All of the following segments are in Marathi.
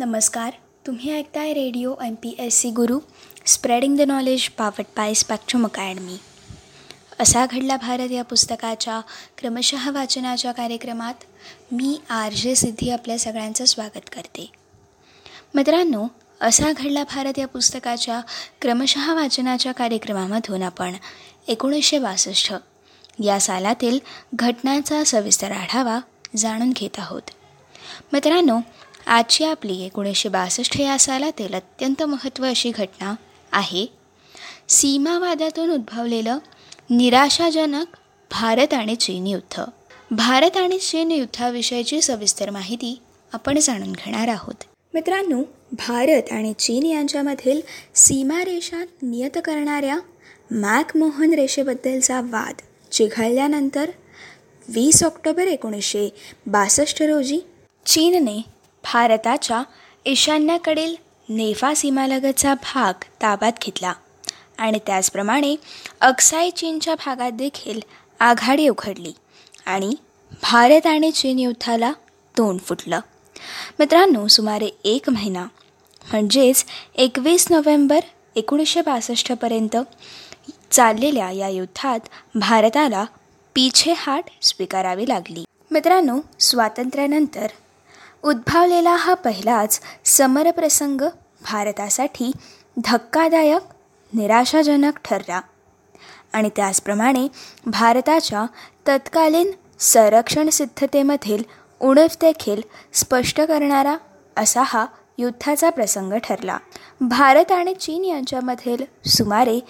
नमस्कार. तुम्ही ऐकताय radio M P S C Guru spreading the knowledge powered by Spectrum Academy. असा घडला भारत या पुस्तकाच्या क्रमशः वाचनाच्या कार्यक्रमात. मी आर जे सिद्धी आपल्या सगळ्यांचं स्वागत करते. मित्रांनो असा घडला भारत या पुस्तकाच्या क्रमशः वाचनाच्या कार्यक्रमामधून आपण एकोणीसशे बासष्ट. या सालातील घटनांचा सविस्तर आढावा जाणून घेत आहोत. मित्रांनो आजची आपली एकोणीसशे बासष्ट या सालातील अत्यंत महत्त्व अशी घटना आहे. सीमावादातून उद्भवलेलं निराशाजनक भारत आणि चीन युद्ध. भारत आणि चीन युद्धाविषयीची सविस्तर माहिती आपण जाणून घेणार आहोत. मित्रांनो भारत आणि चीन यांच्यामधील सीमारेषा नियत करणाऱ्या मॅकमोहन रेषेबद्दलचा वाद चिघळल्यानंतर वीस ऑक्टोबर एकोणीसशे बासष्ट रोजी चीनने भारताच्या ईशान्याकडील नेफा सीमालगतचा भाग ताब्यात घेतला. आणि त्याचप्रमाणे अक्साई चीनच्या भागात देखील आघाडी उघडली आणि भारत आणि चीन युद्धाला तोंड फुटलं. मित्रांनो सुमारे एक महिना म्हणजेच एकवीस नोव्हेंबर एकोणीसशे बासष्टपर्यंत चाललेल्या या युद्धात भारताला पिछेहाट स्वीकारावी लागली. मित्रांनो स्वातंत्र्यानंतर उद्भवलेला हा पहिलाच समरप्रसंग भारतासाठी धक्कादायक निराशाजनक ठरला. आणि त्याचप्रमाणे भारताच्या तत्कालीन संरक्षण सिद्धतेमधील उणीव देखील स्पष्ट करणारा असा हा युद्धाचा प्रसंग ठरला. भारत आणि चीन यांच्यामधील सुमारे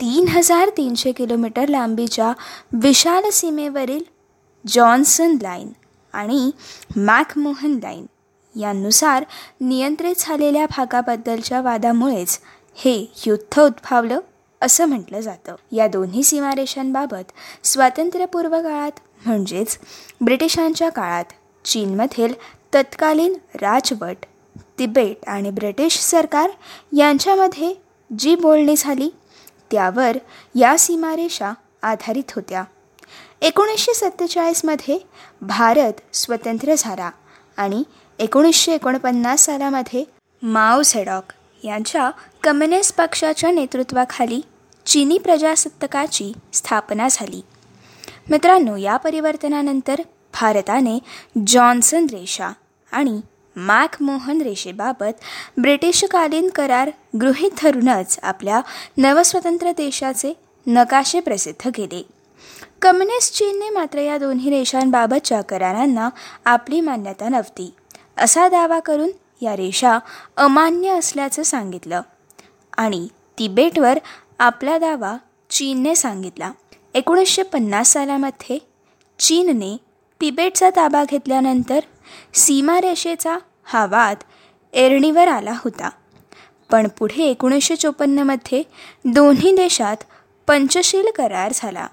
तीन हजार तीनशे किलोमीटर लांबीच्या विशाल सीमेवरील जॉन्सन लाईन आणि मॅकमोहन लाईन यांनुसार नियंत्रित झालेल्या भागाबद्दलच्या वादामुळेच हे युद्ध उद्भावलं असं म्हटलं जातं. या दोन्ही सीमारेषांबाबत स्वातंत्र्यपूर्व काळात म्हणजेच ब्रिटिशांच्या काळात चीनमधील तत्कालीन राजवट तिबेट आणि ब्रिटिश सरकार यांच्यामध्ये जी बोलणी झाली त्यावर या सीमारेषा आधारित होत्या. एकोणीसशे सत्तेचाळीसमध्ये भारत स्वतंत्र झाला आणि एकोणीसशे एकोणपन्नास सालामध्ये माओ झेडॉक यांच्या कम्युनिस्ट पक्षाच्या नेतृत्वाखाली चिनी प्रजासत्ताकाची स्थापना झाली. मित्रांनो या परिवर्तनानंतर भारताने जॉन्सन रेषा आणि मॅकमोहन रेषेबाबत ब्रिटिशकालीन करार गृहीत धरूनच आपल्या नवस्वतंत्र देशाचे नकाशे प्रसिद्ध केले. कम्युनिस्ट चीनने मात्र या दोन्ही रेषांबाबतच्या करारांना आपली मान्यता नव्हती. असा दावा करून या रेषा अमान्य असल्याचं सांगितलं. आणि तिबेटवर आपला दावा चीनने सांगितला. एकोणीसशे पन्नास सालामध्ये चीनने तिबेटचा ताबा घेतल्यानंतर सीमारेषेचा हा वाद एरणीवर आला होता. पण पुढे एकोणीसशे चोपन्नमध्ये दोन्ही देशात पंचशील करार झाला.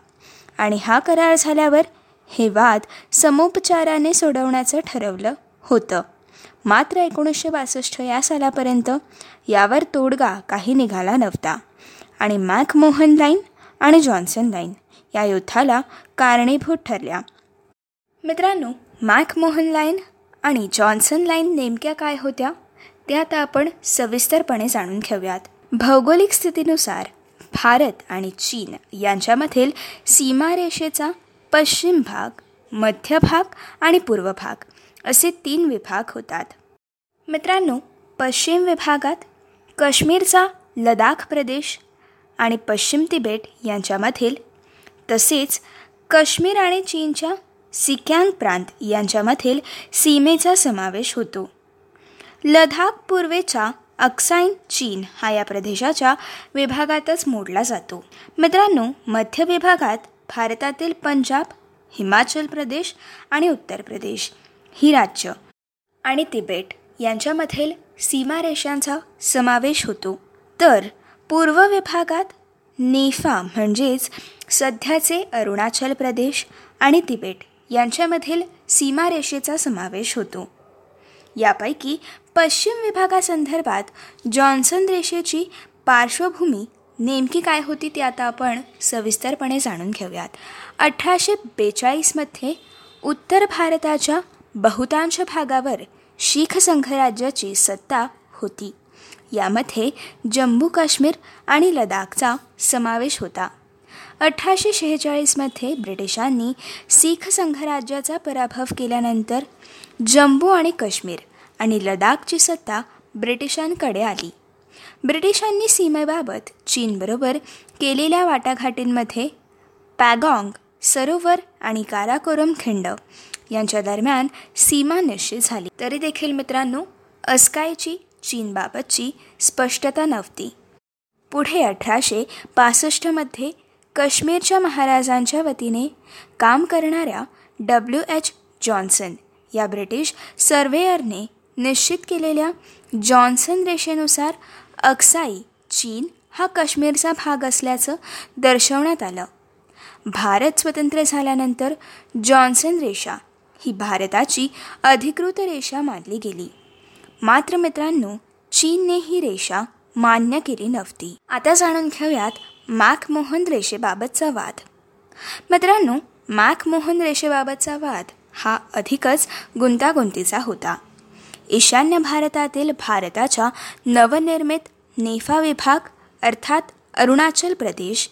आणि हा करार झाल्यावर हे वाद समुपचाराने सोडवण्याचं ठरवलं होतं. मात्र एकोणीसशे बासष्ट या सालापर्यंत यावर तोडगा काही निघाला नव्हता. आणि मॅकमोहन लाईन आणि जॉन्सन लाईन या युद्धाला कारणीभूत ठरल्या. मित्रांनो मॅकमोहन लाईन आणि जॉन्सन लाईन नेमक्या काय होत्या ते आता आपण सविस्तरपणे जाणून घेऊयात. भौगोलिक स्थितीनुसार भारत आणि चीन यांच्यामधील सीमारेषेचा पश्चिम भाग मध्य भाग आणि पूर्व भाग असे तीन विभाग होतात. मित्रांनो पश्चिम विभागात काश्मीरचा लडाख प्रदेश आणि पश्चिम तिबेट यांच्यामधील तसेच काश्मीर आणि चीनच्या सिक्यांग प्रांत यांच्यामधील सीमेचा समावेश होतो. लडाख पूर्वेच्या अक्साईन चीन हा या प्रदेशाच्या विभागातच मोडला जातो. मित्रांनो मध्य विभागात भारतातील पंजाब हिमाचल प्रदेश आणि उत्तर प्रदेश ही राज्य आणि तिबेट यांच्यामधील सीमारेषांचा समावेश होतो. तर पूर्व विभागात नेफा म्हणजेच सध्याचे अरुणाचल प्रदेश आणि तिबेट यांच्यामधील सीमारेषेचा समावेश होतो. यापैकी पश्चिम विभागासंदर्भात जॉन्सन रेषेची पार्श्वभूमी नेमकी काय होती ती आता आपण सविस्तरपणे जाणून घेऊयात. अठराशे बेचाळीसमध्ये उत्तर भारताच्या बहुतांश भागावर शीख संघराज्याची सत्ता होती. यामध्ये जम्मू काश्मीर आणि लडाखचा समावेश होता. अठराशे शेहेचाळीसमध्ये ब्रिटिशांनी सीख संघराज्याचा पराभव केल्यानंतर जम्मू आणि काश्मीर आणि लडाखची सत्ता ब्रिटिशांकडे आली. ब्रिटिशांनी सीमेबाबत चीनबरोबर केलेल्या वाटाघाटींमध्ये पॅगॉंग सरोवर आणि काराकोरम खिंड यांच्या दरम्यान सीमा निश्चित झाली. तरी देखील मित्रांनो अस्कायची चीनबाबतची स्पष्टता नव्हती. पुढे अठराशे पासष्टमध्ये काश्मीरच्या महाराजांच्या वतीने काम करणाऱ्या डब्ल्यू एच जॉन्सन या ब्रिटिश सर्वेयरने निश्चित केलेल्या जॉन्सन रेषेनुसार अक्साई चीन हा काश्मीरचा भाग असल्याचं दर्शवण्यात आलं. भारत स्वतंत्र झाल्यानंतर जॉन्सन रेषा ही भारताची अधिकृत रेषा मानली गेली. मात्र मित्रांनो चीनने ही रेषा मान्य केली नव्हती. आता जाणून घेऊयात मॅकमोहन रेषेबाबतचा वाद. मित्रांनो मॅकमोहन रेषेबाबतचा वाद हा अधिकच गुंतागुंतीचा होता. ईशान्य भारतातील भारताच्या नवनिर्मित नेफा विभाग अर्थात अरुणाचल प्रदेश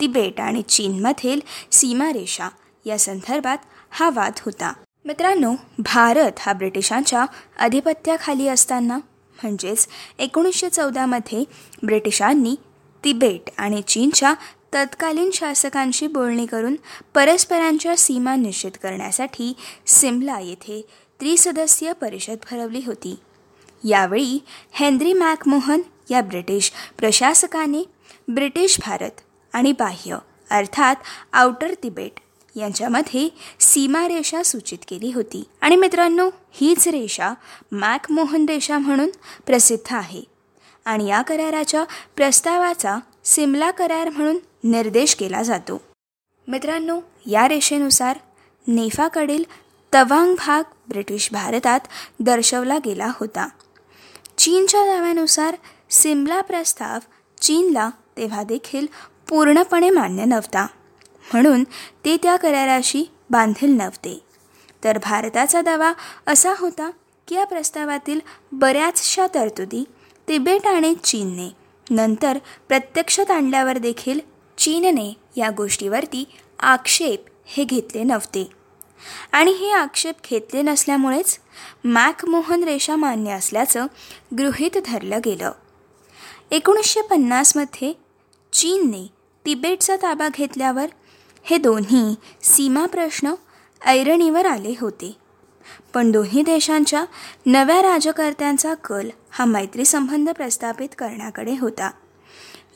तिबेट आणि चीनमधील सीमारेषा या संदर्भात हा वाद होता. मित्रांनो भारत हा ब्रिटिशांच्या अधिपत्याखाली असताना म्हणजेच एकोणीसशे चौदामध्ये ब्रिटिशांनी तिबेट आणि चीनच्या तत्कालीन शासकांशी बोलणी करून परस्परांच्या सीमा निश्चित करण्यासाठी सिमला येथे त्रिसदस्यीय परिषद भरवली होती. यावेळी हेनरी मॅकमोहन या ब्रिटिश प्रशासकाने ब्रिटिश भारत आणि बाह्य अर्थात आउटर तिबेट यांच्यामध्ये सीमारेषा सूचित केली होती. आणि मित्रांनो हीच रेषा मॅकमोहन रेषा म्हणून प्रसिद्ध आहे. आणि या कराराच्या प्रस्तावाचा सिमला करार म्हणून निर्देश केला जातो. मित्रांनो या रेषेनुसार नेफाकडील तवांग भाग ब्रिटिश भारतात दर्शवला गेला होता. चीनच्या दाव्यानुसार सिमला प्रस्ताव चीनला तेव्हा देखील पूर्णपणे मान्य नव्हता. म्हणून ते त्या कराराशी बांधील नव्हते. तर भारताचा दावा असा होता की या प्रस्तावातील बऱ्याचशा तरतुदी तिबेट आणि चीनने नंतर प्रत्यक्षात आणल्यावर देखील चीनने या गोष्टीवरती आक्षेप हे घेतले नव्हते. आणि हे आक्षेप घेतले नसल्यामुळेच मॅकमोहन रेषा मान्य असल्याचं गृहीत धरलं गेलं. एकोणीसशे पन्नासमध्ये चीनने तिबेटचा ताबा घेतल्यावर हे दोन्ही सीमा प्रश्न ऐरणीवर आले होते. पण दोन्ही देशांच्या नव्या राजकर्त्यांचा कल हा मैत्री संबंध प्रस्थापित करण्याकडे होता.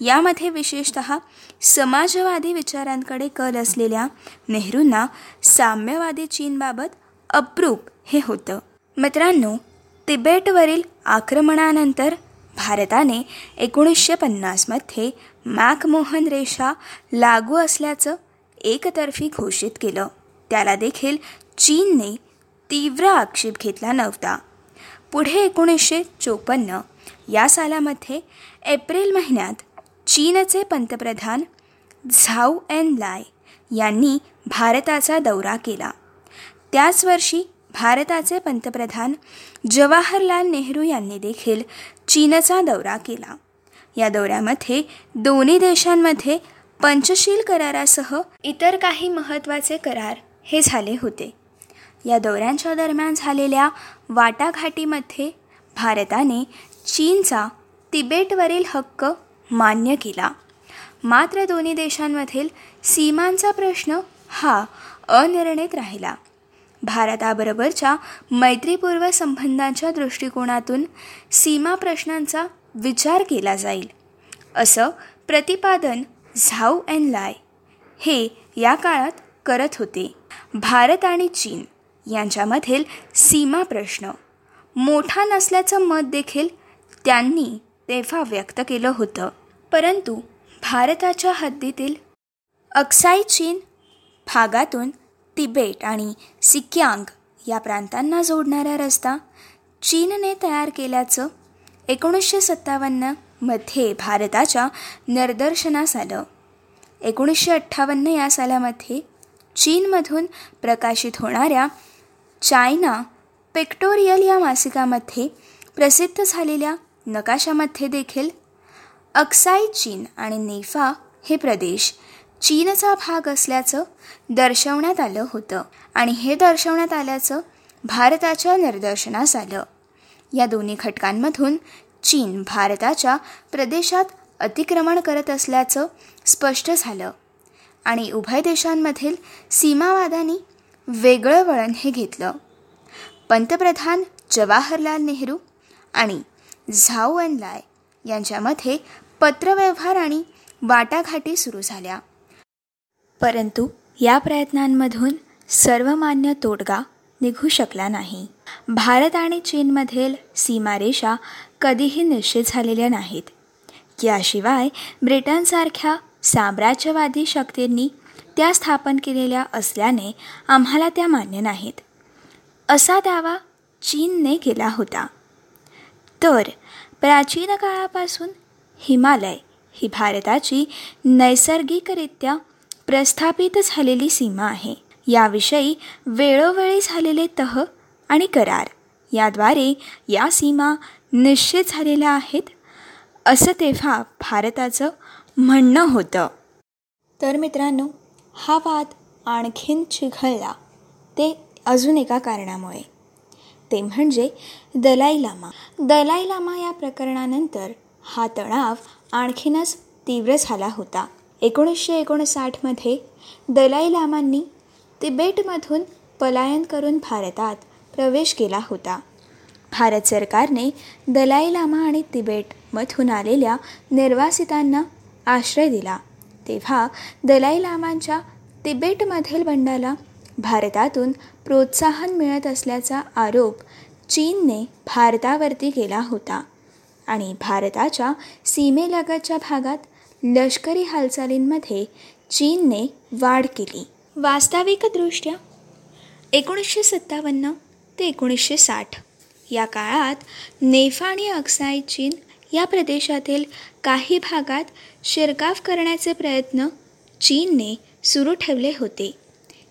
यामध्ये विशेषत समाजवादी विचारांकडे कल असलेल्या नेहरूंना साम्यवादी चीनबाबत अप्रूप हे होतं. मित्रांनो तिबेटवरील आक्रमणानंतर भारताने एकोणीसशे पन्नासमध्ये मॅकमोहन रेषा लागू असल्याचं एकतर्फी घोषित केलं. त्याला देखील चीनने तीव्र आक्षेप घेतला नव्हता. पुढे एकोणीसशे चोपन्न या सालामध्ये एप्रिल महिन्यात चीनचे पंतप्रधान झाऊ एन लाय यांनी भारताचा दौरा केला. त्याच वर्षी भारताचे पंतप्रधान जवाहरलाल नेहरू यांनी देखील चीनचा दौरा केला. या दौऱ्यामध्ये दोन्ही देशांमध्ये पंचशील करारासह इतर काही महत्त्वाचे करार हे झाले होते. या दौऱ्यांच्या दरम्यान झालेल्या वाटाघाटीमध्ये भारताने चीनचा तिबेटवरील हक्क मान्य केला. मात्र दोन्ही देशांमधील सीमांचा प्रश्न हा अनिर्णित राहिला. भारताबरोबरच्या मैत्रीपूर्व संबंधांच्या दृष्टिकोनातून सीमा प्रश्नांचा विचार केला जाईल असं प्रतिपादन झाऊ एन लाय हे या काळात करत होते. भारत आणि चीन यांच्यामधील सीमा प्रश्न. मोठा नसल्याचं मत देखील त्यांनी तेव्हा व्यक्त केलं होतं. परंतु भारताच्या हद्दीतील अक्साई चीन भागातून तिबेट आणि सिक्यांग या प्रांतांना जोडणारा रस्ता चीनने तयार केल्याचं एकोणीसशे सत्तावन्नमध्ये भारताच्या निदर्शनास आलं. एकोणीसशे अठ्ठावन्न या सालामध्ये चीनमधून प्रकाशित होणाऱ्या चायना पेक्टोरियल या मासिकामध्ये प्रसिद्ध झालेल्या नकाशामध्ये देखील अक्साई चीन आणि नेफा हे प्रदेश चीनचा भाग असल्याचं दर्शवण्यात आलं होतं. आणि हे दर्शवण्यात आल्याचं भारताच्या निदर्शनास आलं. या दोन्ही घटकांमधून चीन भारताच्या प्रदेशात अतिक्रमण करत असल्याचं स्पष्ट झालं. आणि उभय देशांमधील सीमावादानी वेगळं वळण हे घेतलं. पंतप्रधान जवाहरलाल नेहरू आणि झाऊ एन लाय यांच्यामध्ये पत्रव्यवहार आणि वाटाघाटी सुरू झाल्या. परंतु या प्रयत्नांमधून सर्वमान्य तोडगा निघू शकला नाही. भारत आणि चीनमधील सीमारेषा कधीही निश्चित झालेल्या नाहीत. याशिवाय ब्रिटनसारख्या साम्राज्यवादी शक्तींनी त्या स्थापन केलेल्या असल्याने आम्हाला त्या मान्य नाहीत. असा दावा चीनने केला होता. तर प्राचीन काळापासून हिमालय ही भारताची नैसर्गिकरित्या प्रस्थापित झालेली सीमा आहे. याविषयी वेळोवेळी झालेले तह आणि करार याद्वारे या सीमा निश्चित झालेल्या आहेत असं तेव्हा भारताचं म्हणणं होतं. तर मित्रांनो हा वाद आणखीन चिघळला. ते अजून एका कारणामुळे. ते म्हणजे दलाई लामा. दलाई लामा या प्रकरणानंतर हा तणाव आणखीनच तीव्र झाला होता. एकोणीसशे एकोणसाठमध्ये दलाई लामांनी तिबेटमधून पलायन करून भारतात प्रवेश केला होता. भारत सरकारने दलाई लामा आणि तिबेटमधून आलेल्या निर्वासितांना आश्रय दिला. तेव्हा दलाई लामांच्या तिबेटमधील बंडाला भारतातून प्रोत्साहन मिळत असल्याचा आरोप चीनने भारतावरती केला होता. आणि भारताच्या सीमेलगतच्या भागात लष्करी हालचालींमध्ये चीनने वाढ केली. वास्तविकदृष्ट्या एकोणीसशे सत्तावन्न ते एकोणीसशे साठ या काळात नेफा आणि अक्साई चीन या प्रदेशातील काही भागात शिरकाव करण्याचे प्रयत्न चीनने सुरू ठेवले होते.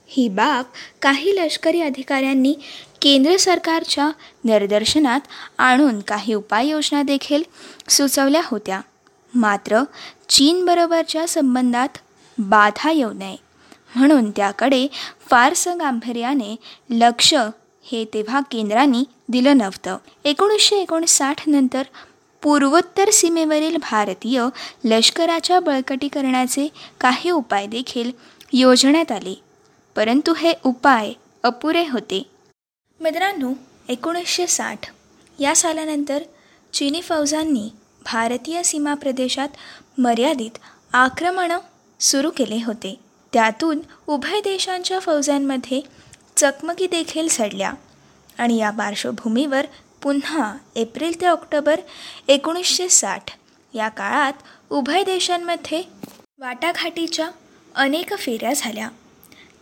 ही बाब काही लष्करी अधिकाऱ्यांनी केंद्र सरकारच्या निर्दर्शनात आणून काही उपाययोजना देखील सुचवल्या होत्या. मात्र चीनबरोबरच्या संबंधात बाधा येऊ नये. म्हणून त्याकडे फारसं गांभीर्याने लक्ष हे तेव्हा केंद्रांनी दिलं नव्हतं. एकोणीसशे एकोणसाठ नंतर पूर्वोत्तर सीमेवरील भारतीय लष्कराच्या बळकटीकरणाचे काही उपाय देखील योजण्यात आले. परंतु हे उपाय अपुरे होते. मित्रांनो एकोणीसशे साठ या सालानंतर चिनी फौजांनी भारतीय सीमा प्रदेशात मर्यादित आक्रमणं सुरू केले होते. त्यातून उभय देशांच्या फौजांमध्ये चकमकी देखील सडल्या आणि या पार्श्वभूमीवर पुन्हा एप्रिल ते ऑक्टोबर एकोणीसशे साठ. या काळात उभय देशांमध्ये वाटाघाटीच्या अनेक फेऱ्या झाल्या.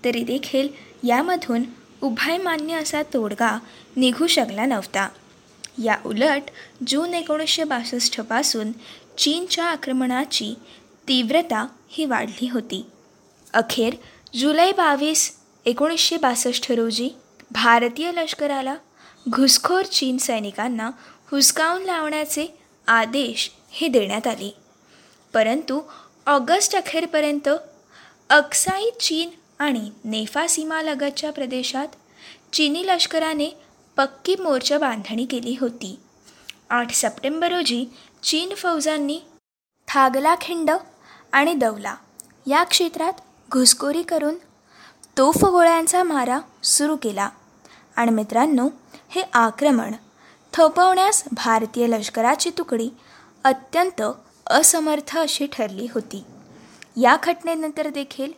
तरी देखील यामधून उभय मान्य असा तोडगा निघू शकला नव्हता. या उलट जून एकोणीसशे बासष्टपासून चीनच्या आक्रमणाची तीव्रता ही वाढली होती. अखेर जुलै बावीस एकोणीसशे बासष्ट रोजी भारतीय लष्कराला घुसखोर चीन सैनिकांना हुसकावून लावण्याचे आदेश हे देण्यात आले. परंतु ऑगस्ट अखेरपर्यंत अक्साई चीन आणि नेफा सीमालगतच्या प्रदेशात चीनी लष्कराने पक्की मोर्चा बांधणी केली होती. आठ सप्टेंबर रोजी चीन फौजांनी थागला खिंड आणि दौला या क्षेत्रात घुसखोरी करून तोफगोळ्यांचा मारा सुरू केला. आणि मित्रांनो हे आक्रमण थोपवण्यास भारतीय लष्कराची तुकडी अत्यंत असमर्थ अशी ठरली होती. या घटनेनंतर देखील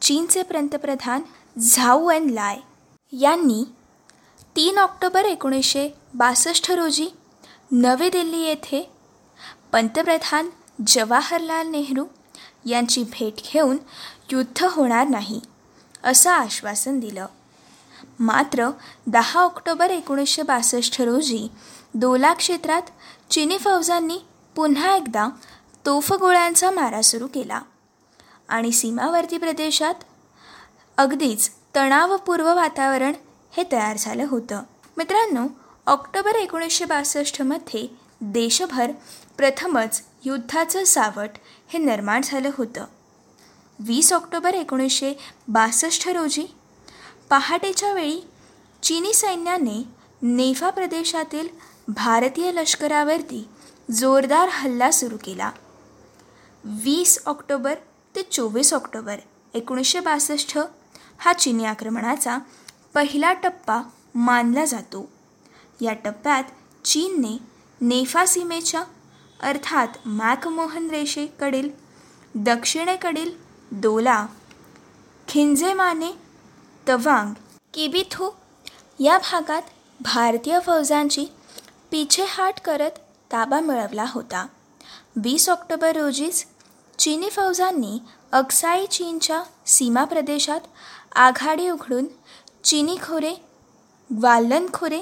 चीनचे पंतप्रधान झाऊ एन लाय यांनी तीन ऑक्टोबर एकोणीसशे बासष्ट रोजी नवी दिल्ली येथे पंतप्रधान जवाहरलाल नेहरू यांची भेट घेऊन युद्ध होणार नाही असं आश्वासन दिलं. मात्र दहा ऑक्टोबर एकोणीसशे बासष्ट रोजी दोला क्षेत्रात चिनी फौजांनी पुन्हा एकदा तोफगोळ्यांचा मारा सुरू केला. आणि सीमावर्ती प्रदेशात अगदीच तणावपूर्व वातावरण हे तयार झालं होतं. मित्रांनो ऑक्टोबर एकोणीसशे बासष्टमध्ये देशभर प्रथमच युद्धाचं सावट हे निर्माण झालं होतं. वीस ऑक्टोबर एकोणीसशे बासष्ट रोजी पहाटेच्या वेळी चीनी सैन्याने नेफा प्रदेशातील भारतीय लष्करावरती जोरदार हल्ला सुरू केला. वीस ऑक्टोबर ते चोवीस ऑक्टोबर एकोणीसशे बासष्ट हा चिनी आक्रमणाचा पहिला टप्पा मानला जातो. या टप्प्यात चीनने नेफा सीमेच्या अर्थात मॅकमोहन रेषेकडील दक्षिणेकडील दोला खिंझेमाने तवांग किबिथू या भागात भारतीय फौजांची पिछेहाट करत ताबा मिळवला होता. वीस ऑक्टोबर रोजीच चीनी फौजांनी अक्साई चीनच्या सीमा प्रदेशात आघाडी उघडून चिनी खोरे ग्वालन खोरे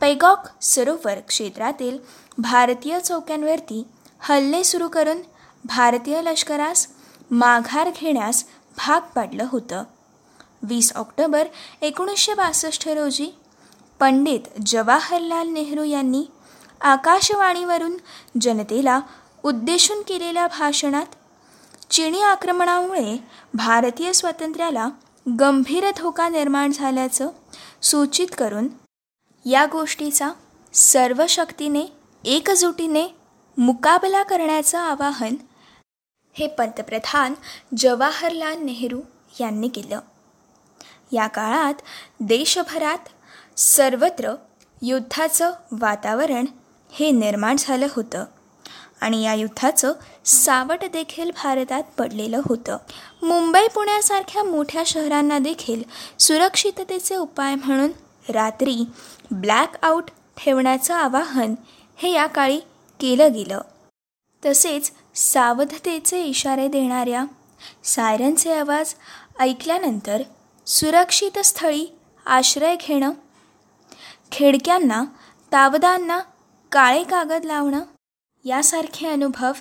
पैगॉक सरोवर क्षेत्रातील भारतीय चौक्यांवरती हल्ले सुरू करून भारतीय लष्करास माघार घेण्यास भाग पाडलं होतं. वीस ऑक्टोबर एकोणीसशे बासष्ट रोजी पंडित जवाहरलाल नेहरू यांनी आकाशवाणीवरून जनतेला उद्देशून केलेल्या भाषणात चिनी आक्रमणामुळे भारतीय स्वातंत्र्याला गंभीर धोका निर्माण झाल्याचं सूचित करून या गोष्टीचा सर्व शक्तीने एकजुटीने मुकाबला करण्याचं आवाहन हे पंतप्रधान जवाहरलाल नेहरू यांनी केलं. या काळात देशभरात सर्वत्र युद्धाचं वातावरण हे निर्माण झालं होतं. आणि या युद्धाचं सावट देखील भारतात पडलेलं होतं. मुंबई पुण्यासारख्या मोठ्या शहरांना देखील सुरक्षिततेचे उपाय म्हणून रात्री ब्लॅक आऊट ठेवण्याचं आवाहन हे या काळी केलं गेलं. तसेच सावधतेचे इशारे देणाऱ्या सायरनचे आवाज ऐकल्यानंतर सुरक्षित स्थळी आश्रय घेणं खिडक्यांना तावदांना काळे कागद लावणं यासारखे अनुभव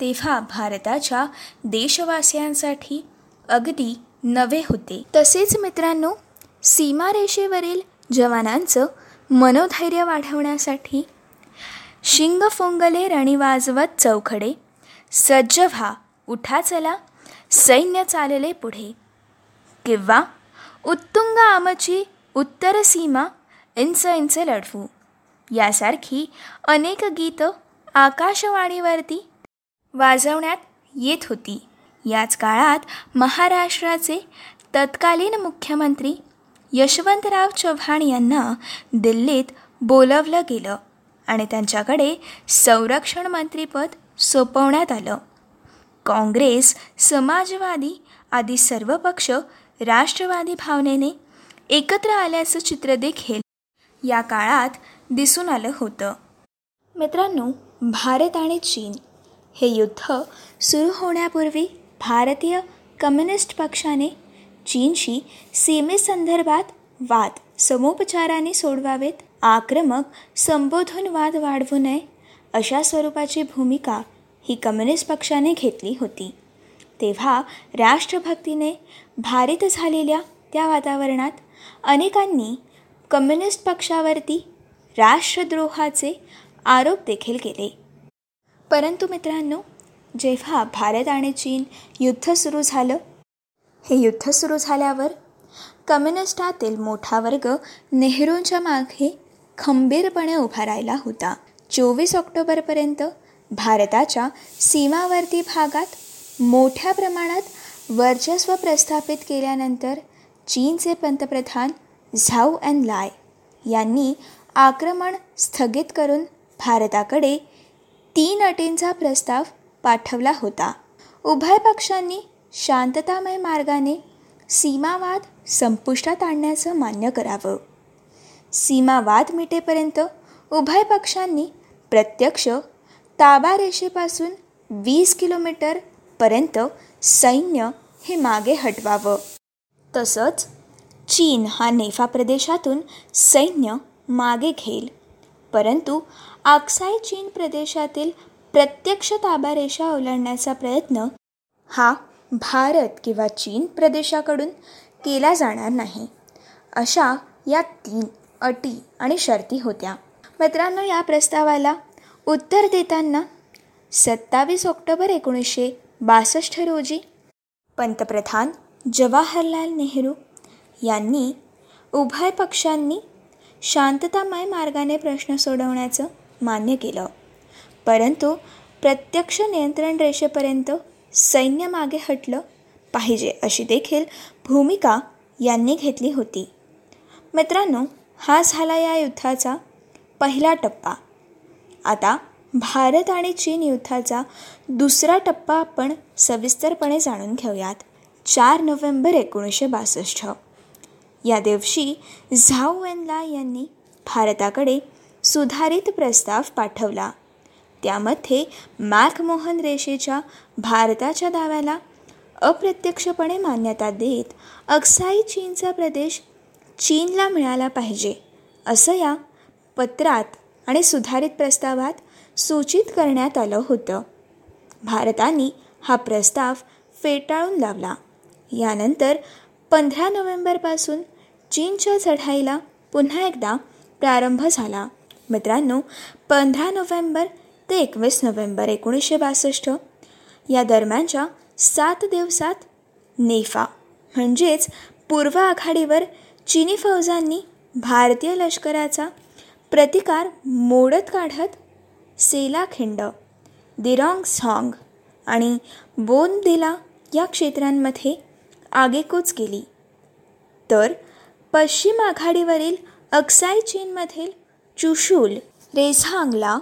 तेव्हा भारताच्या देशवासियांसाठी अगदी नवे होते. तसेच मित्रांनो सीमारेषेवरील जवानांचं मनोधैर्य वाढवण्यासाठी शिंग फोंगले रणिवाजवत चौखडे सज्ज व्हा उठा चला सैन्य चालले पुढे. किंवा उत्तुंग आमची उत्तर सीमा इंच इंच लढवू. यासारखी अनेक गीतं आकाशवाणीवरती वाजवण्यात येत होती. याच काळात महाराष्ट्राचे तत्कालीन मुख्यमंत्री यशवंतराव चव्हाण यांना दिल्लीत बोलवलं गेलं आणि त्यांच्याकडे संरक्षण मंत्रीपद सोपवण्यात आलं. काँग्रेस समाजवादी आदी सर्व पक्ष राष्ट्रवादी भावनेने एकत्र आल्याचं चित्र देखील या काळात दिसून आलं होतं. मित्रांनो भारत आणि चीन हे युद्ध सुरू होण्यापूर्वी भारतीय कम्युनिस्ट पक्षाने चीनशी सीमेसंदर्भात वाद समोपचाराने सोडवावेत आक्रमक संबोधून वाद वाढवू नये अशा स्वरूपाची भूमिका ही कम्युनिस्ट पक्षाने घेतली होती. तेव्हा राष्ट्रभक्तीने भारित झालेल्या त्या वातावरणात अनेकांनी कम्युनिस्ट पक्षावरती राष्ट्रद्रोहाचे आरोप देखील केले. परंतु मित्रांनो जेव्हा भारत आणि चीन युद्ध सुरू झालं हे युद्ध सुरू झाल्यावर कम्युनिस्टातील मोठा वर्ग नेहरूंच्या मागे खंबीरपणे उभा राहिला होता. चोवीस ऑक्टोबरपर्यंत भारताच्या सीमावर्ती भागात मोठ्या प्रमाणात वर्चस्व प्रस्थापित केल्यानंतर चीनचे पंतप्रधान झाऊ अँड लाय यांनी आक्रमण स्थगित करून भारताकडे तीन अटींचा प्रस्ताव पाठवला होता. उभय पक्षांनी शांततामय मार्गाने सीमावाद संपुष्टात आणण्याचं मान्य करावं. सीमावाद मिटेपर्यंत उभय पक्षांनी प्रत्यक्ष ताबारेषेपासून वीस किलोमीटरपर्यंत सैन्य हे मागे हटवावं. तसंच चीन हा नेफा प्रदेशातून सैन्य मागे घेईल. परंतु आक्साई चीन प्रदेशातील प्रत्यक्ष ताबारेषा ओलांडण्याचा प्रयत्न हा भारत किंवा चीन प्रदेशाकडून केला जाणार नाही. अशा या तीन अटी आणि शर्ती होत्या. मित्रांनो या प्रस्तावाला उत्तर देताना सत्तावीस ऑक्टोबर एकोणीसशे बासष्ट रोजी पंतप्रधान जवाहरलाल नेहरू यांनी उभय पक्षांनी शांततामय मार्गाने प्रश्न सोडवण्याचं मान्य केलं. परंतु प्रत्यक्ष नियंत्रण रेषेपर्यंत सैन्य मागे हटलं पाहिजे अशी देखील भूमिका यांनी घेतली होती. मित्रांनो हा झाला या युद्धाचा पहिला टप्पा. आता भारत आणि चीन युद्धाचा दुसरा टप्पा आपण सविस्तरपणे जाणून घेऊयात. चार नोव्हेंबर एकोणीसशे बासष्ट. या दिवशी झाऊ वेनला यांनी भारताकडे सुधारित प्रस्ताव पाठवला. त्यामध्ये मॅकमोहन रेषेच्या भारताच्या दाव्याला अप्रत्यक्षपणे मान्यता देत अक्साई चीनचा प्रदेश चीनला मिळाला पाहिजे असं या पत्रात आणि सुधारित प्रस्तावात सूचित करण्यात आलं होतं. भारताने हा प्रस्ताव फेटाळून लावला. यानंतर पंधरा नोव्हेंबरपासून चीनच्या चढाईला पुन्हा एकदा प्रारंभ झाला. मित्रांनो पंधरा नोव्हेंबर ते एकवीस नोव्हेंबर एकोणीसशे बासष्ट या दरम्यानच्या सात दिवसात नेफा म्हणजेच पूर्व आघाडीवर चिनी फौजांनी भारतीय लष्कराचा प्रतिकार मोडत काढत सेलाखिंड दिराँग सॉंग आणि बोनदेला या क्षेत्रांमध्ये आगेकूच केली तर पश्चिम आघाडीवरील अक्साई चीनमधील चुशूल रेझांगला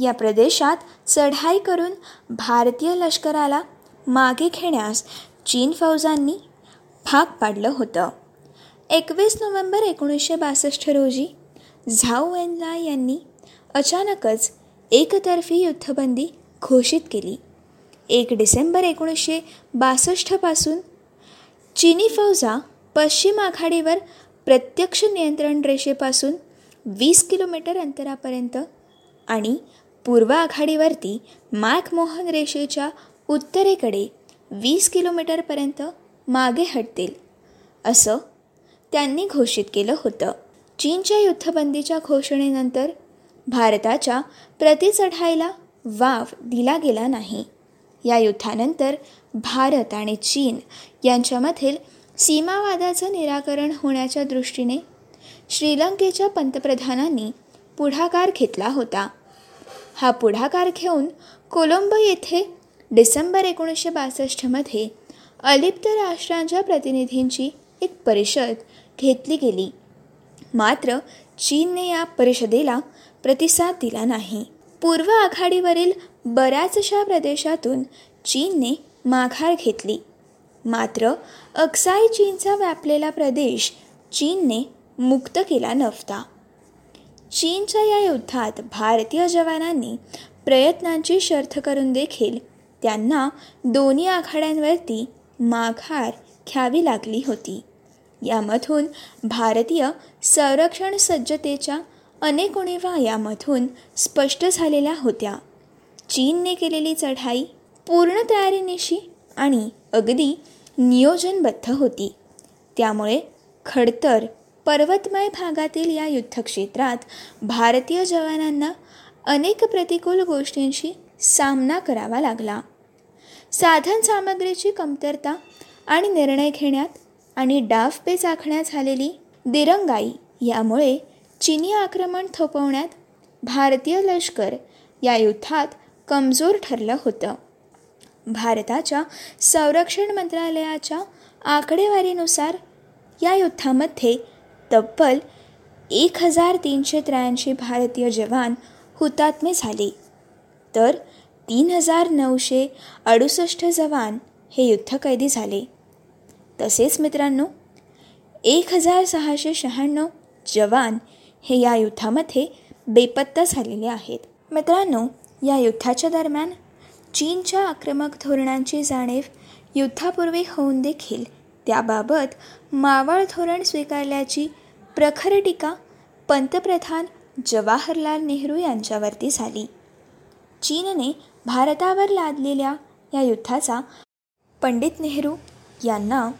या प्रदेशात चढाई करून भारतीय लष्कराला मागे घेण्यास चीन फौजांनी भाग पाडलं होतं. एकवीस नोव्हेंबर एकोणीसशे बासष्ट रोजी झाऊ एनला यांनी अचानकच एकतर्फी युद्धबंदी घोषित केली. एक डिसेंबर एकोणीसशे बासष्टपासून चीनी फौजा पश्चिम आघाडीवर प्रत्यक्ष नियंत्रण रेषेपासून वीस किलोमीटर अंतरापर्यंत आणि पूर्व आघाडीवरती मॅकमोहन रेषेच्या उत्तरेकडे वीस किलोमीटरपर्यंत मागे हटतील असं त्यांनी घोषित केलं होतं. चीनच्या युद्धबंदीच्या घोषणेनंतर भारताच्या प्रतिचढाईला वाव दिला गेला नाही. या युद्धानंतर भारत आणि चीन यांच्यामधील सीमावादाचं निराकरण होण्याच्या दृष्टीने श्रीलंकेच्या पंतप्रधानांनी पुढाकार घेतला होता. हा पुढाकार घेऊन कोलंबो येथे डिसेंबर एकोणीसशे बासष्टमध्ये अलिप्त राष्ट्रांच्या प्रतिनिधींची एक परिषद घेतली गेली. मात्र चीनने या परिषदेला प्रतिसाद दिला नाही. पूर्व आघाडीवरील बऱ्याचशा प्रदेशातून चीनने माघार घेतली. मात्र अक्साई चीनचा व्यापलेला प्रदेश चीनने मुक्त केला नव्हता. चीनच्या या युद्धात भारतीय जवानांनी प्रयत्नांची शर्थ करून देखील त्यांना दोन्ही आघाड्यांवरती माघार घ्यावी लागली होती. यामधून भारतीय संरक्षण सज्जतेच्या अनेक उणीवा यामधून स्पष्ट झालेल्या होत्या. चीनने केलेली चढाई पूर्ण तयारीनिशी आणि अगदी नियोजनबद्ध होती. त्यामुळे खडतर पर्वतमय भागातील या युद्धक्षेत्रात भारतीय जवानांना अनेक प्रतिकूल गोष्टींशी सामना करावा लागला. साधन सामग्रीची कमतरता आणि निर्णय घेण्यात आणि डाफपेच आखण्यात झालेली दिरंगाई यामुळे चिनी आक्रमण थोपवण्यात भारतीय लष्कर या युद्धात कमजोर ठरलं होतं. भारताच्या संरक्षण मंत्रालयाच्या आकडेवारीनुसार या युद्धामध्ये तब्बल एक हजार तीनशे त्र्याऐंशी भारतीय जवान हुतात्मे झाले. तर तीन हजार नऊशे अडुसष्ट जवान हे युद्धकैदी झाले. तसेच मित्रांनो एक हजार सहाशे शहाण्णव जवान हे या युद्धामध्ये बेपत्ता झालेले आहेत. मित्रांनो या युद्धाच्या दरम्यान चीनच्या आक्रमक धोरणांची जाणीव युद्धापूर्वी होऊन देखील त्याबाबत मावळ धोरण स्वीकारल्याची प्रखर टीका पंतप्रधान जवाहरलाल नेहरू यांच्यावरती झाली. चीनने भारतावर लादलेल्या या युद्धाचा पंडित नेहरू यांना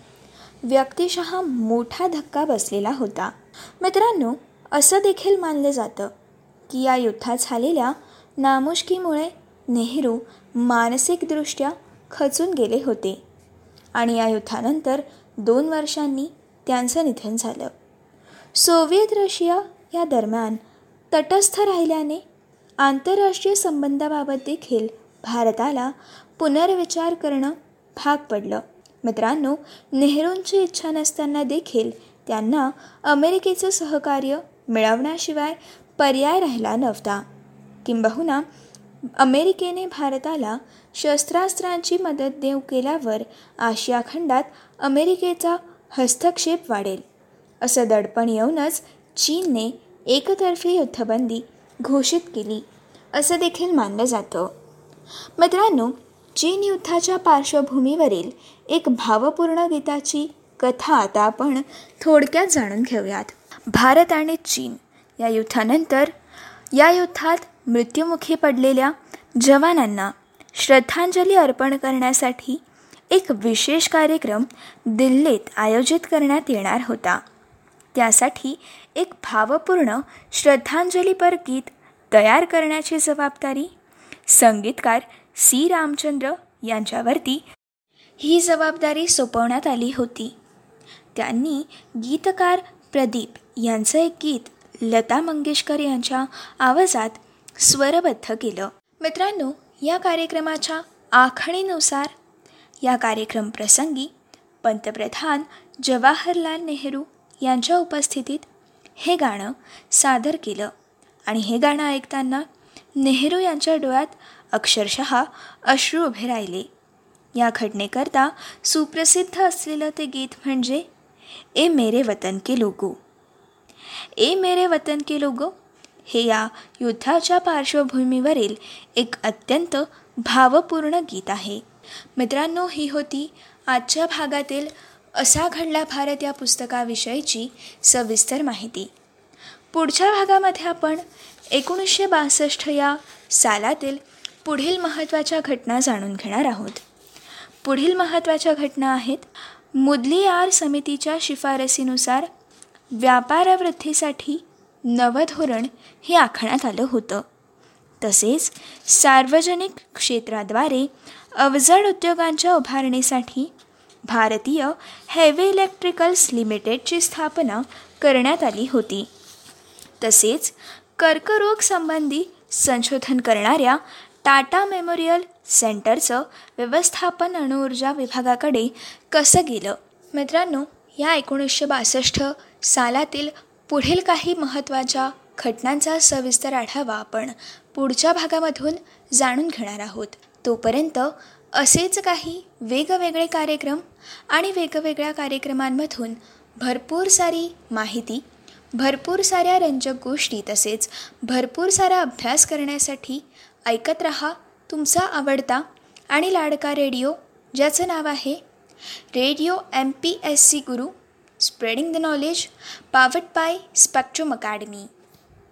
व्यक्तिशः मोठा धक्का बसलेला होता. मित्रांनो असं देखील मानलं जातं की या युद्धात झालेल्या नामुष्कीमुळे नेहरू मानसिकदृष्ट्या खचून गेले होते. आणि या युद्धानंतर दोन वर्षांनी त्यांचं निधन झालं. सोव्हिएत रशिया या दरम्यान तटस्थ राहिल्याने आंतरराष्ट्रीय संबंधाबाबत देखील भारताला पुनर्विचार करणं भाग पडलं. मित्रांनो नेहरूंची इच्छा नसताना देखील त्यांना अमेरिकेचं सहकार्य मिळवण्याशिवाय पर्याय राहिला नव्हता. किंबहुना अमेरिकेने भारताला शस्त्रास्त्रांची मदत देऊ केल्यावर आशिया खंडात अमेरिकेचा हस्तक्षेप वाढेल. असं दडपण येऊनच चीनने एकतर्फी युद्धबंदी घोषित केली असं देखील मानलं जातं. मित्रांनो चीन युद्धाच्या पार्श्वभूमीवरील एक भावपूर्ण गीताची कथा आता आपण थोडक्यात जाणून घेऊयात. भारत आणि चीन या युद्धानंतर या युद्धात मृत्युमुखी पडलेल्या जवानांना श्रद्धांजली अर्पण करण्यासाठी एक विशेष कार्यक्रम दिल्लीत आयोजित करण्यात येणार होता. त्यासाठी एक भावपूर्ण श्रद्धांजलीपर गीत तयार करण्याची जबाबदारी संगीतकार सी. रामचंद्र यांच्यावरती ही जबाबदारी सोपवण्यात आली होती. त्यांनी गीतकार प्रदीप यांचं एक गीत लता मंगेशकर यांच्या आवाजात स्वरबद्ध केलं. मित्रांनो या कार्यक्रमाच्या आखणीनुसार या कार्यक्रम प्रसंगी पंतप्रधान जवाहरलाल नेहरू यांच्या उपस्थितीत हे गाणं सादर केलं आणि हे गाणं ऐकताना नेहरू यांच्या डोळ्यात अक्षरशः अश्रू उभे राहिले. या घटनेकरता सुप्रसिद्ध असलेलं ते गीत म्हणजे ए मेरे वतन के लोगो. ए मेरे वतन के लोगो हे या युद्धाच्या पार्श्वभूमीवरील एक अत्यंत भावपूर्ण गीत आहे. मित्रांनो ही होती आजच्या भागातील असा घडला भारत या पुस्तकाविषयीची सविस्तर माहिती. पुढच्या भागामध्ये आपण एकोणीसशे बासष्ट या सालातील पुढील महत्त्वाच्या घटना जाणून घेणार आहोत. पुढील महत्त्वाच्या घटना आहेत मुदलियार समितीच्या शिफारसीनुसार व्यापारवृद्धीसाठी नवं धोरण हे आखण्यात आलं होतं. तसेच सार्वजनिक क्षेत्राद्वारे अवजड उद्योगांच्या उभारणीसाठी भारतीय हेवी इलेक्ट्रिकल्स लिमिटेडची स्थापना करण्यात आली होती. तसेच कर्करोग संबंधी संशोधन करणाऱ्या टाटा मेमोरियल सेंटरचं व्यवस्थापन अणुऊर्जा विभागाकडे कसं गेलं? मित्रांनो या एकोणीसशे बासष्ट सालातील पुढील काही महत्त्वाच्या घटनांचा सविस्तर आढावा आपण पुढच्या भागामधून जाणून घेणार आहोत. तोपर्यंत असेच काही वेगवेगळे कार्यक्रम आणि वेगवेगळ्या कार्यक्रमांमधून भरपूर सारी माहिती भरपूर साऱ्या रंजक गोष्टी तसेच भरपूर सारा अभ्यास करण्यासाठी ऐकत रहा तुमचा आवडता आणि लाडका रेडिओ ज्याचं नाव आहे radio M P S C Guru spreading the knowledge powered by Spectrum Academy